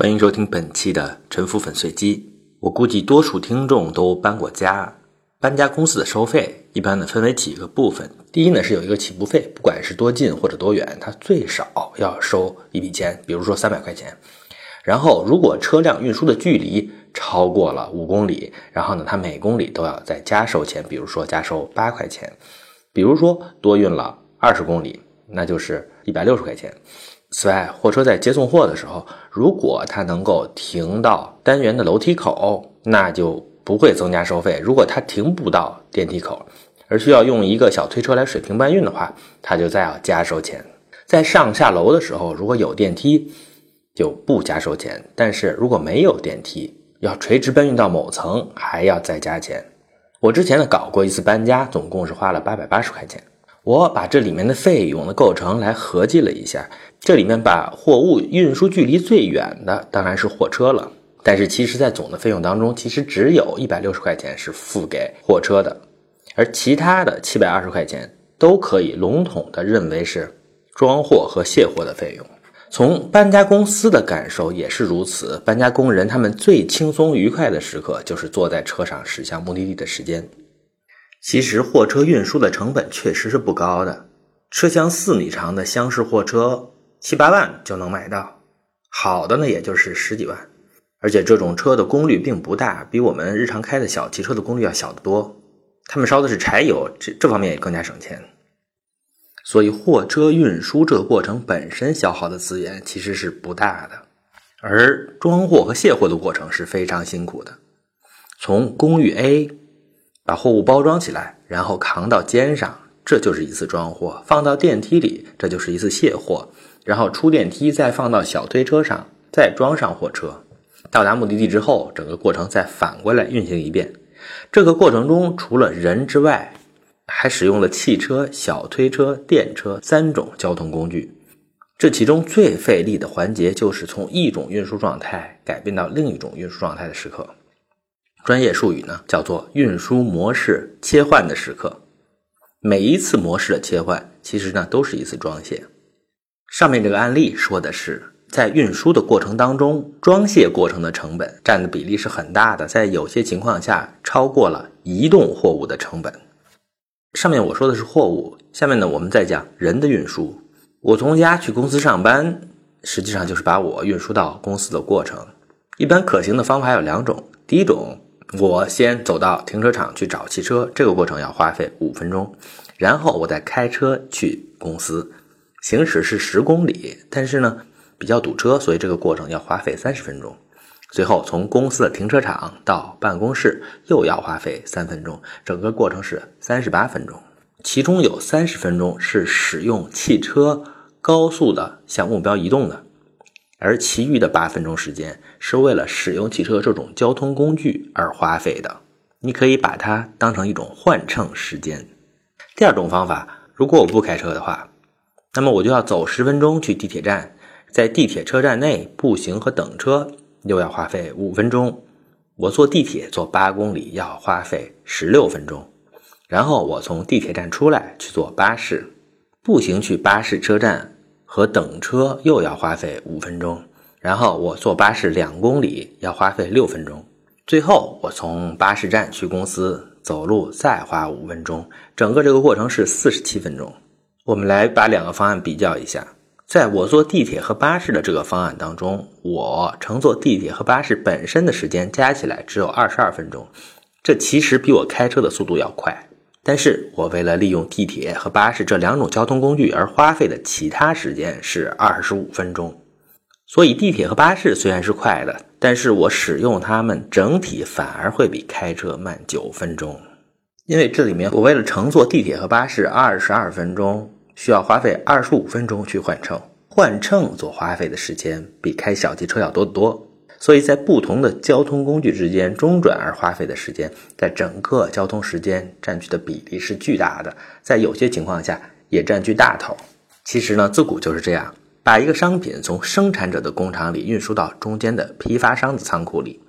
欢迎收听本期的沉浮粉碎机。我估计多数听众都搬过家，搬家公司的收费一般呢分为几个部分。第一呢是有一个起步费，不管是多近或者多远，它最少要收一笔钱，比如说三百块钱。然后如果车辆运输的距离超过了五公里，然后呢它每公里都要再加收钱，比如说加收八块钱。比如说多运了二十公里，那就是一百六十块钱。此外，货车在接送货的时候，如果它能够停到单元的楼梯口，那就不会增加收费；如果它停不到电梯口，而需要用一个小推车来水平搬运的话，它就再要加收钱。在上下楼的时候，如果有电梯，就不加收钱；但是如果没有电梯，要垂直搬运到某层，还要再加钱。我之前呢搞过一次搬家，总共是花了八百八十块钱。我把这里面的费用的构成来合计了一下，这里面把货物运输距离最远的当然是货车了，但是其实，在总的费用当中，其实只有一百六十块钱是付给货车的，而其他的七百二十块钱都可以笼统的认为是装货和卸货的费用。从搬家公司的感受也是如此，搬家工人他们最轻松愉快的时刻就是坐在车上驶向目的地的时间。其实货车运输的成本确实是不高的，车厢四米长的厢式货车七八万就能买到，好的呢也就是十几万，而且这种车的功率并不大，比我们日常开的小汽车的功率要小得多。他们烧的是柴油，这这方面也更加省钱。所以货车运输这个过程本身消耗的资源其实是不大的，而装货和卸货的过程是非常辛苦的，从公寓 A。把货物包装起来，然后扛到肩上，这就是一次装货；放到电梯里，这就是一次卸货；然后出电梯，再放到小推车上，再装上货车。到达目的地之后，整个过程再反过来运行一遍。这个过程中，除了人之外，还使用了汽车、小推车、电车三种交通工具。这其中最费力的环节，就是从一种运输状态改变到另一种运输状态的时刻。专业术语呢，叫做运输模式切换的时刻。每一次模式的切换，其实呢都是一次装卸。上面这个案例说的是，在运输的过程当中，装卸过程的成本占的比例是很大的，在有些情况下超过了移动货物的成本。上面我说的是货物，下面呢我们再讲人的运输。我从家去公司上班，实际上就是把我运输到公司的过程。一般可行的方法有两种，第一种。我先走到停车场去找汽车，这个过程要花费五分钟，然后我再开车去公司，行驶是十公里，但是呢比较堵车，所以这个过程要花费三十分钟。最后从公司的停车场到办公室又要花费三分钟，整个过程是三十八分钟，其中有三十分钟是使用汽车高速的向目标移动的。而其余的八分钟时间是为了使用汽车这种交通工具而花费的，你可以把它当成一种换乘时间。第二种方法，如果我不开车的话，那么我就要走十分钟去地铁站，在地铁车站内步行和等车又要花费五分钟。我坐地铁坐八公里要花费十六分钟，然后我从地铁站出来去坐巴士，步行去巴士车站。和等车又要花费五分钟，然后我坐巴士两公里要花费六分钟，最后我从巴士站去公司走路再花五分钟，整个这个过程是四十七分钟。我们来把两个方案比较一下，在我坐地铁和巴士的这个方案当中，我乘坐地铁和巴士本身的时间加起来只有二十二分钟，这其实比我开车的速度要快。但是我为了利用地铁和巴士这两种交通工具而花费的其他时间是二十五分钟，所以地铁和巴士虽然是快的，但是我使用它们整体反而会比开车慢九分钟，因为这里面我为了乘坐地铁和巴士二十二分钟，需要花费二十五分钟去换乘，换乘所花费的时间比开小汽车要多得多。所以在不同的交通工具之间中转而花费的时间，在整个交通时间占据的比例是巨大的，在有些情况下也占据大头。其实呢，自古就是这样，把一个商品从生产者的工厂里运输到中间的批发商的仓库里，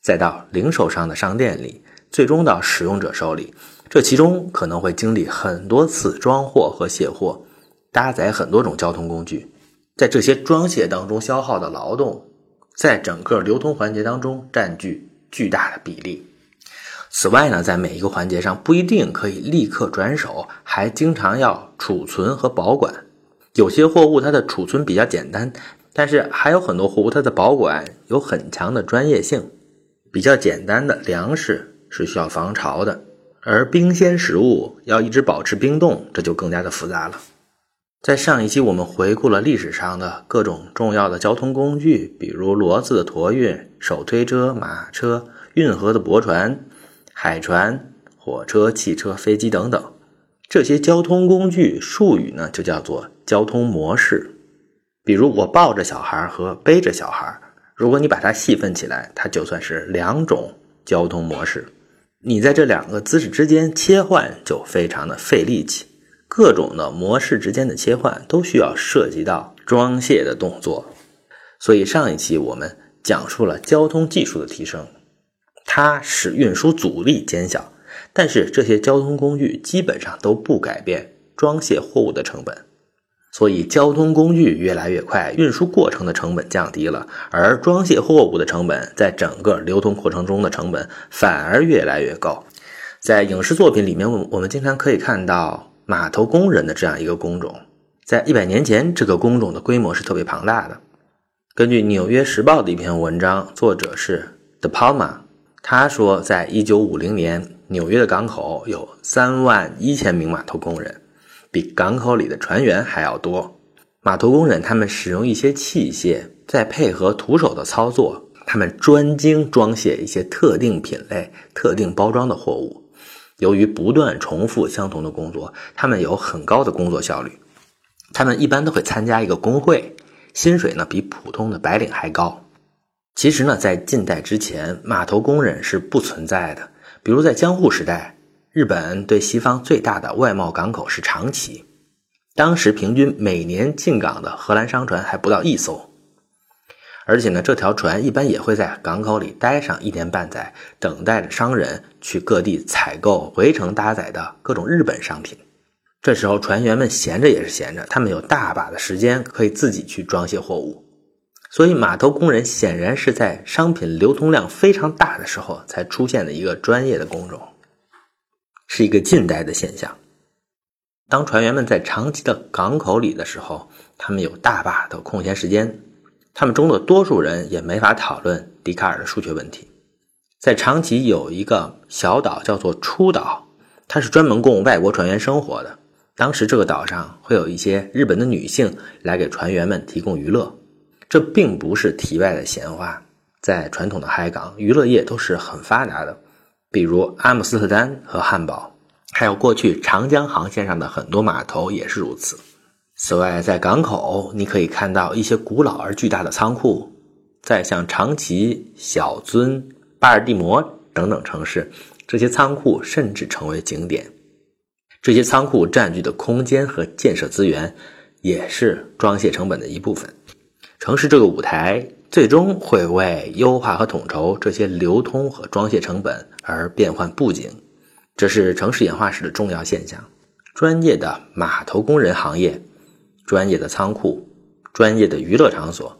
再到零售商的商店里，最终到使用者手里，这其中可能会经历很多次装货和卸货，搭载很多种交通工具，在这些装卸当中消耗的劳动。在整个流通环节当中占据巨大的比例。此外呢，在每一个环节上不一定可以立刻转手，还经常要储存和保管。有些货物它的储存比较简单，但是还有很多货物它的保管有很强的专业性。比较简单的粮食是需要防潮的，而冰鲜食物要一直保持冰冻，这就更加的复杂了。在上一期我们回顾了历史上的各种重要的交通工具，比如骡子的驮运、手推车、马车、运河的驳船、海船、火车、汽车、飞机等等。这些交通工具术语呢，就叫做交通模式。比如我抱着小孩和背着小孩，如果你把它细分起来，它就算是两种交通模式。你在这两个姿势之间切换就非常的费力气。各种的模式之间的切换都需要涉及到装卸的动作，所以上一期我们讲述了交通技术的提升，它使运输阻力减小，但是这些交通工具基本上都不改变装卸货物的成本，所以交通工具越来越快，运输过程的成本降低了，而装卸货物的成本在整个流通过程中的成本反而越来越高。在影视作品里面，我我们经常可以看到。码头工人的这样一个工种，在一百年前，这个工种的规模是特别庞大的。根据《纽约时报》的一篇文章，作者是 De Palma，他说，在一九五零年，纽约的港口有三万一千名码头工人，比港口里的船员还要多。码头工人他们使用一些器械，再配合徒手的操作，他们专精装卸一些特定品类、特定包装的货物。由于不断重复相同的工作，他们有很高的工作效率。他们一般都会参加一个工会，薪水呢比普通的白领还高。其实呢，在近代之前，码头工人是不存在的。比如在江户时代，日本对西方最大的外贸港口是长崎，当时平均每年进港的荷兰商船还不到一艘。而且呢，这条船一般也会在港口里待上一年半载，等待着商人去各地采购回程搭载的各种日本商品。这时候船员们闲着也是闲着，他们有大把的时间可以自己去装卸货物。所以码头工人显然是在商品流通量非常大的时候才出现的一个专业的工种，是一个近代的现象。当船员们在长期的港口里的时候，他们有大把的空闲时间。他们中的多数人也没法讨论笛卡尔的数学问题。在长崎有一个小岛叫做出岛，它是专门供外国船员生活的。当时这个岛上会有一些日本的女性来给船员们提供娱乐，这并不是题外的闲话。在传统的海港，娱乐业都是很发达的，比如阿姆斯特丹和汉堡，还有过去长江航线上的很多码头也是如此。此外，在港口你可以看到一些古老而巨大的仓库，在像长崎、小樽、巴尔的摩等等城市，这些仓库甚至成为景点。这些仓库占据的空间和建设资源，也是装卸成本的一部分。城市这个舞台，最终会为优化和统筹这些流通和装卸成本而变换布景，这是城市演化史的重要现象。专业的码头工人行业。专业的仓库、专业的娱乐场所，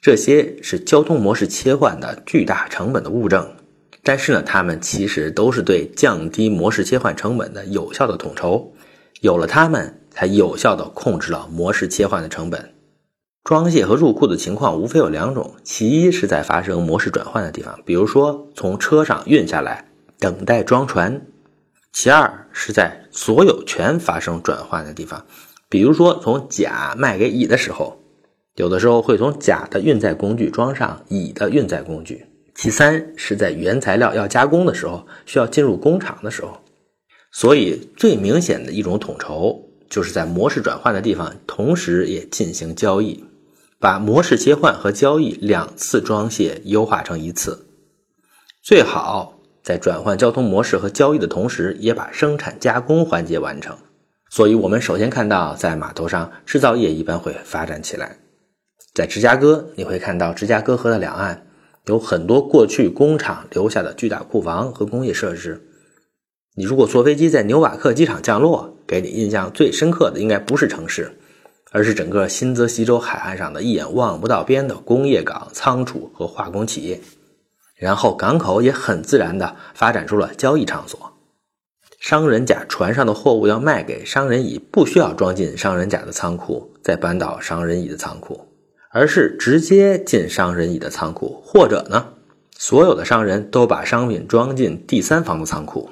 这些是交通模式切换的巨大成本的物证。但是呢，它们其实都是对降低模式切换成本的有效的统筹。有了它们，才有效的控制了模式切换的成本。装卸和入库的情况无非有两种：其一是在发生模式转换的地方，比如说从车上运下来，等待装船；其二是在所有权发生转换的地方。比如说，从甲卖给乙的时候，有的时候会从甲的运载工具装上乙的运载工具。其三是在原材料要加工的时候，需要进入工厂的时候。所以，最明显的一种统筹，就是在模式转换的地方，同时也进行交易，把模式切换和交易两次装卸优化成一次。最好在转换交通模式和交易的同时，也把生产加工环节完成。所以，我们首先看到，在码头上，制造业一般会发展起来。在芝加哥，你会看到芝加哥河的两岸有很多过去工厂留下的巨大库房和工业设施。你如果坐飞机在纽瓦克机场降落，给你印象最深刻的应该不是城市，而是整个新泽西州海岸上的一眼望不到边的工业港、仓储和化工企业。然后港口也很自然地发展出了交易场所。商人甲船上的货物要卖给商人乙，不需要装进商人甲的仓库，再搬到商人乙的仓库，而是直接进商人乙的仓库，或者呢，所有的商人都把商品装进第三方的仓库。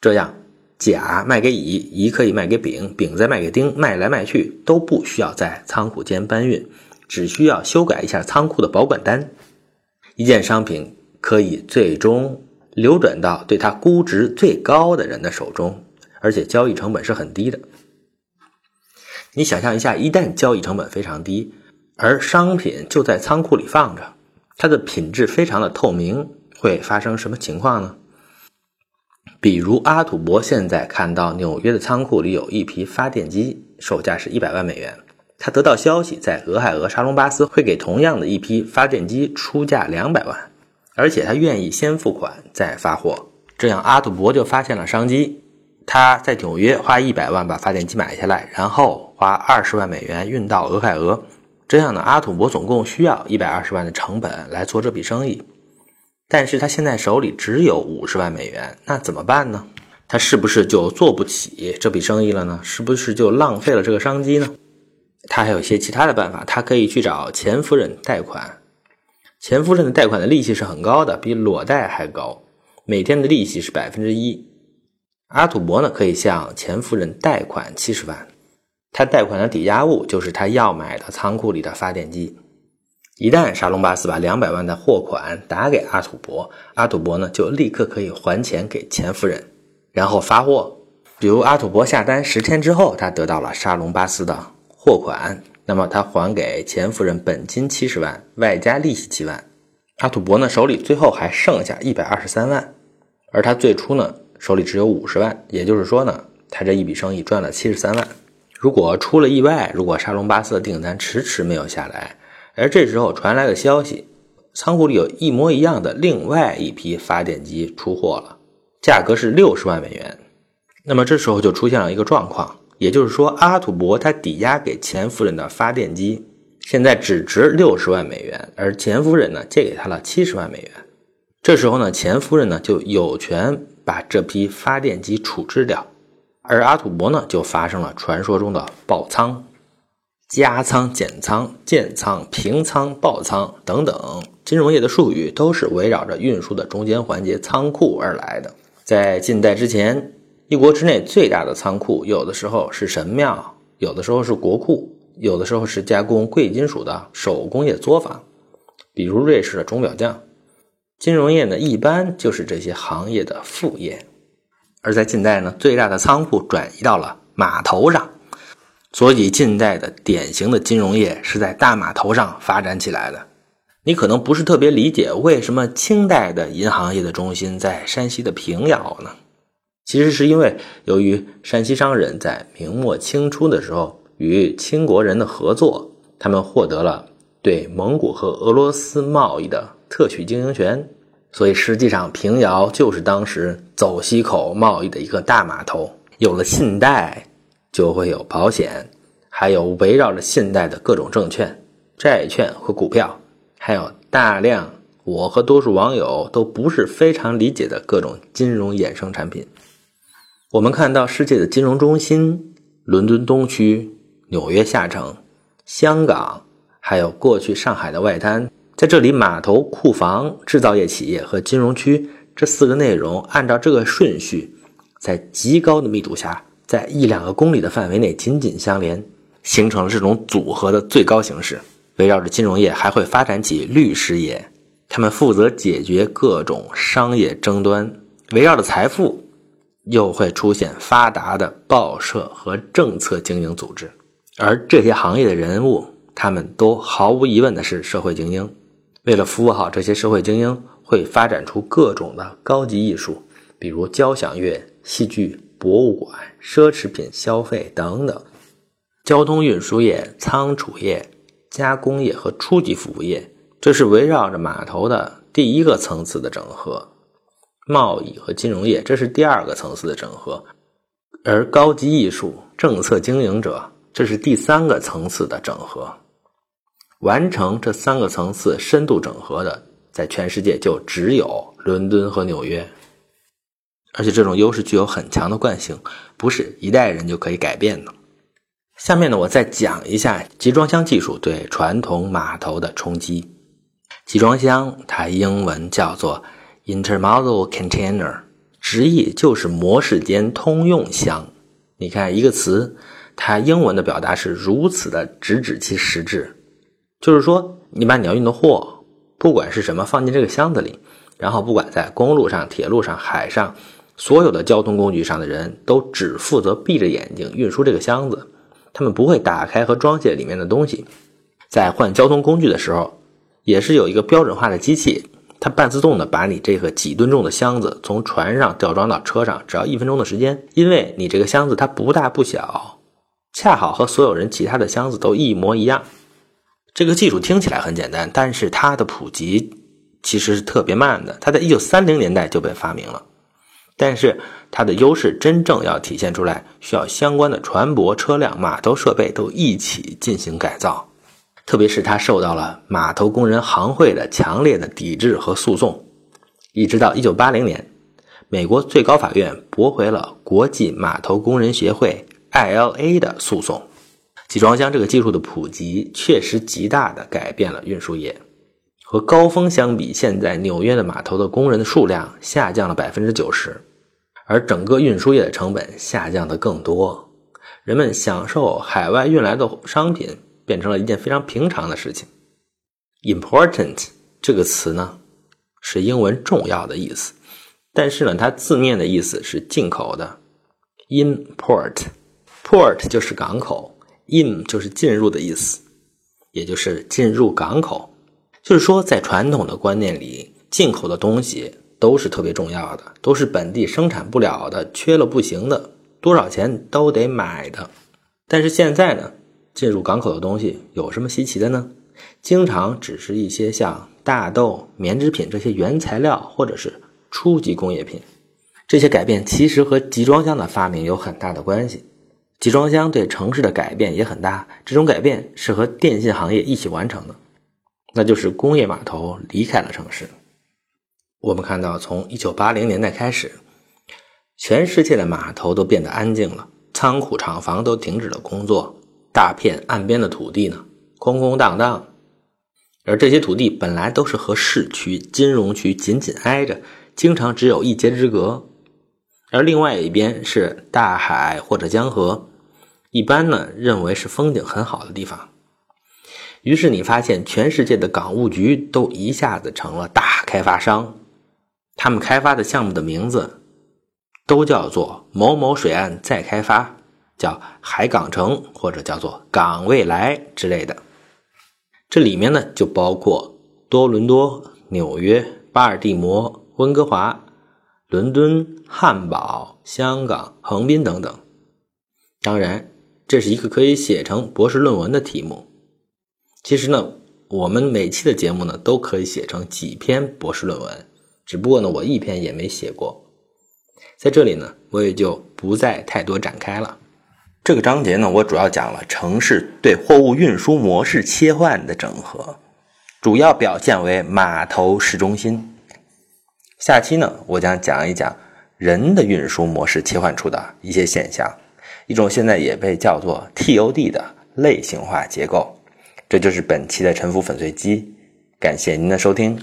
这样，甲卖给乙，乙可以卖给丙，丙再卖给丁，卖来卖去都不需要在仓库间搬运，只需要修改一下仓库的保管单，一件商品。可以最终流转到对它估值最高的人的手中，而且交易成本是很低的。你想象一下，一旦交易成本非常低，而商品就在仓库里放着，它的品质非常的透明，会发生什么情况呢？比如阿土伯现在看到纽约的仓库里有一批发电机，售价是一百万美元，他得到消息，在俄亥俄沙龙巴斯会给同样的一批发电机出价两百万。而且他愿意先付款再发货，这样阿土伯就发现了商机。他在纽约花一百万把发电机买下来，然后花二十万美元运到俄亥俄。这样呢，阿土伯总共需要一百二十万的成本来做这笔生意。但是他现在手里只有五十万美元，那怎么办呢？他是不是就做不起这笔生意了呢？是不是就浪费了这个商机呢？他还有一些其他的办法，他可以去找钱夫人贷款。钱夫人的贷款的利息是很高的，比裸贷还高，每天的利息是百分之一。阿土伯呢，可以向钱夫人贷款七十万，他贷款的抵押物就是他要买的仓库里的发电机。一旦沙龙巴斯把两百万的货款打给阿土伯，阿土伯呢就立刻可以还钱给钱夫人，然后发货。比如阿土伯下单十天之后，他得到了沙龙巴斯的货款。那么他还给钱夫人本金七十万，外加利息七万。阿土伯呢手里最后还剩下一百二十三万，而他最初呢手里只有五十万，也就是说呢，他这一笔生意赚了七十三万。如果出了意外，如果沙龙巴斯的订单迟迟没有下来，而这时候传来的消息，仓库里有一模一样的另外一批发电机出货了，价格是六十万美元。那么这时候就出现了一个状况。也就是说，阿土伯他抵押给钱夫人的发电机现在只值六十万美元，而钱夫人呢借给他了七十万美元。这时候呢，钱夫人呢就有权把这批发电机处置掉，而阿土伯呢就发生了传说中的爆仓、加仓、减仓、建仓、平仓、爆仓等等金融业的术语，都是围绕着运输的中间环节仓库而来的。在近代之前。一国之内最大的仓库，有的时候是神庙，有的时候是国库，有的时候是加工贵金属的手工业作坊，比如瑞士的钟表匠。金融业呢，一般就是这些行业的副业。而在近代呢，最大的仓库转移到了码头上，所以近代的典型的金融业是在大码头上发展起来的。你可能不是特别理解，为什么清代的银行业的中心在山西的平遥呢？其实是因为，由于山西商人在明末清初的时候与清国人的合作，他们获得了对蒙古和俄罗斯贸易的特许经营权，所以实际上平遥就是当时走西口贸易的一个大码头。有了信贷，就会有保险，还有围绕着信贷的各种证券、债券和股票，还有大量我和多数网友都不是非常理解的各种金融衍生产品。我们看到世界的金融中心，伦敦东区、纽约下城、香港，还有过去上海的外滩，在这里，码头、库房、制造业企业和金融区这四个内容，按照这个顺序，在极高的密度下，在一两个公里的范围内紧紧相连，形成了这种组合的最高形式。围绕着金融业，还会发展起律师业，他们负责解决各种商业争端。围绕着财富。又会出现发达的报社和政策经营组织，而这些行业的人物，他们都毫无疑问的是社会精英。为了服务好这些社会精英，会发展出各种的高级艺术，比如交响乐、戏剧、博物馆、奢侈品消费等等。交通运输业、仓储业、加工业和初级服务业，这是围绕着码头的第一个层次的整合。贸易和金融业，这是第二个层次的整合，而高级艺术、政策经营者这是第三个层次的整合。完成这三个层次深度整合的，在全世界就只有伦敦和纽约。而且这种优势具有很强的惯性，不是一代人就可以改变的。下面呢，我再讲一下集装箱技术对传统码头的冲击。集装箱它英文叫做 intermodal container，直译就是模式间通用箱。你看一个词，它英文的表达是如此的直指其实质，就是说你把你要运的货，不管是什么，放进这个箱子里，然后不管在公路上、铁路上、海上。所有的交通工具上的人都只负责闭着眼睛运输这个箱子，他们不会打开和装卸里面的东西。在换交通工具的时候，也是有一个标准化的机器，它半自动的把你这个几吨重的箱子从船上吊装到车上，只要一分钟的时间。因为你这个箱子它不大不小，恰好和所有人其他的箱子都一模一样。这个技术听起来很简单，但是它的普及其实是特别慢的。它在一九三零年代就被发明了。但是它的优势真正要体现出来，需要相关的船舶、车辆、码头设备都一起进行改造。特别是它受到了码头工人行会的强烈的抵制和诉讼，一直到1980年，美国最高法院驳回了国际码头工人协会 （ILA） 的诉讼。集装箱这个技术的普及，确实极大的改变了运输业。和高峰相比，现在纽约的码头的工人的数量下降了百分之九十。而整个运输业的成本下降的更多，人们享受海外运来的商品变成了一件非常平常的事情。Important 这个词呢，是英文重要的意思，但是呢，它字面的意思是进口的。Import，port 就是港口，in 就是进入的意思，也就是进入港口。就是说，在传统的观念里，进口的东西。都是特别重要的，都是本地生产不了的，缺了不行的，多少钱都得买的。但是现在呢，进入港口的东西有什么稀奇的呢？经常只是一些像大豆、棉织品这些原材料，或者是初级工业品。这些改变其实和集装箱的发明有很大的关系。集装箱对城市的改变也很大，这种改变是和电信行业一起完成的，那就是工业码头离开了城市。我们看到，从一九八零年代开始，全世界的码头都变得安静了，仓库、厂房都停止了工作，大片岸边的土地呢，空空荡荡。而这些土地本来都是和市区、金融区紧紧挨着，经常只有一街之隔。而另外一边是大海或者江河，一般呢认为是风景很好的地方。于是你发现，全世界的港务局都一下子成了大开发商。他们开发的项目的名字都叫做某某水岸再开发，叫海港城或者叫做港未来之类的。这里面呢就包括多伦多、纽约、巴尔的摩、温哥华、伦敦、汉堡、香港、横滨等等。当然，这是一个可以写成博士论文的题目。其实呢，我们每期的节目呢都可以写成几篇博士论文。只不过呢，我一篇也没写过，在这里呢，我也就不再太多展开了。这个章节呢，我主要讲了城市对货物运输模式切换的整合，主要表现为码头市中心。下期呢，我将讲一讲人的运输模式切换出的一些现象，一种现在也被叫做 TOD 的类型化结构。这就是本期的沉浮粉碎机，感谢您的收听。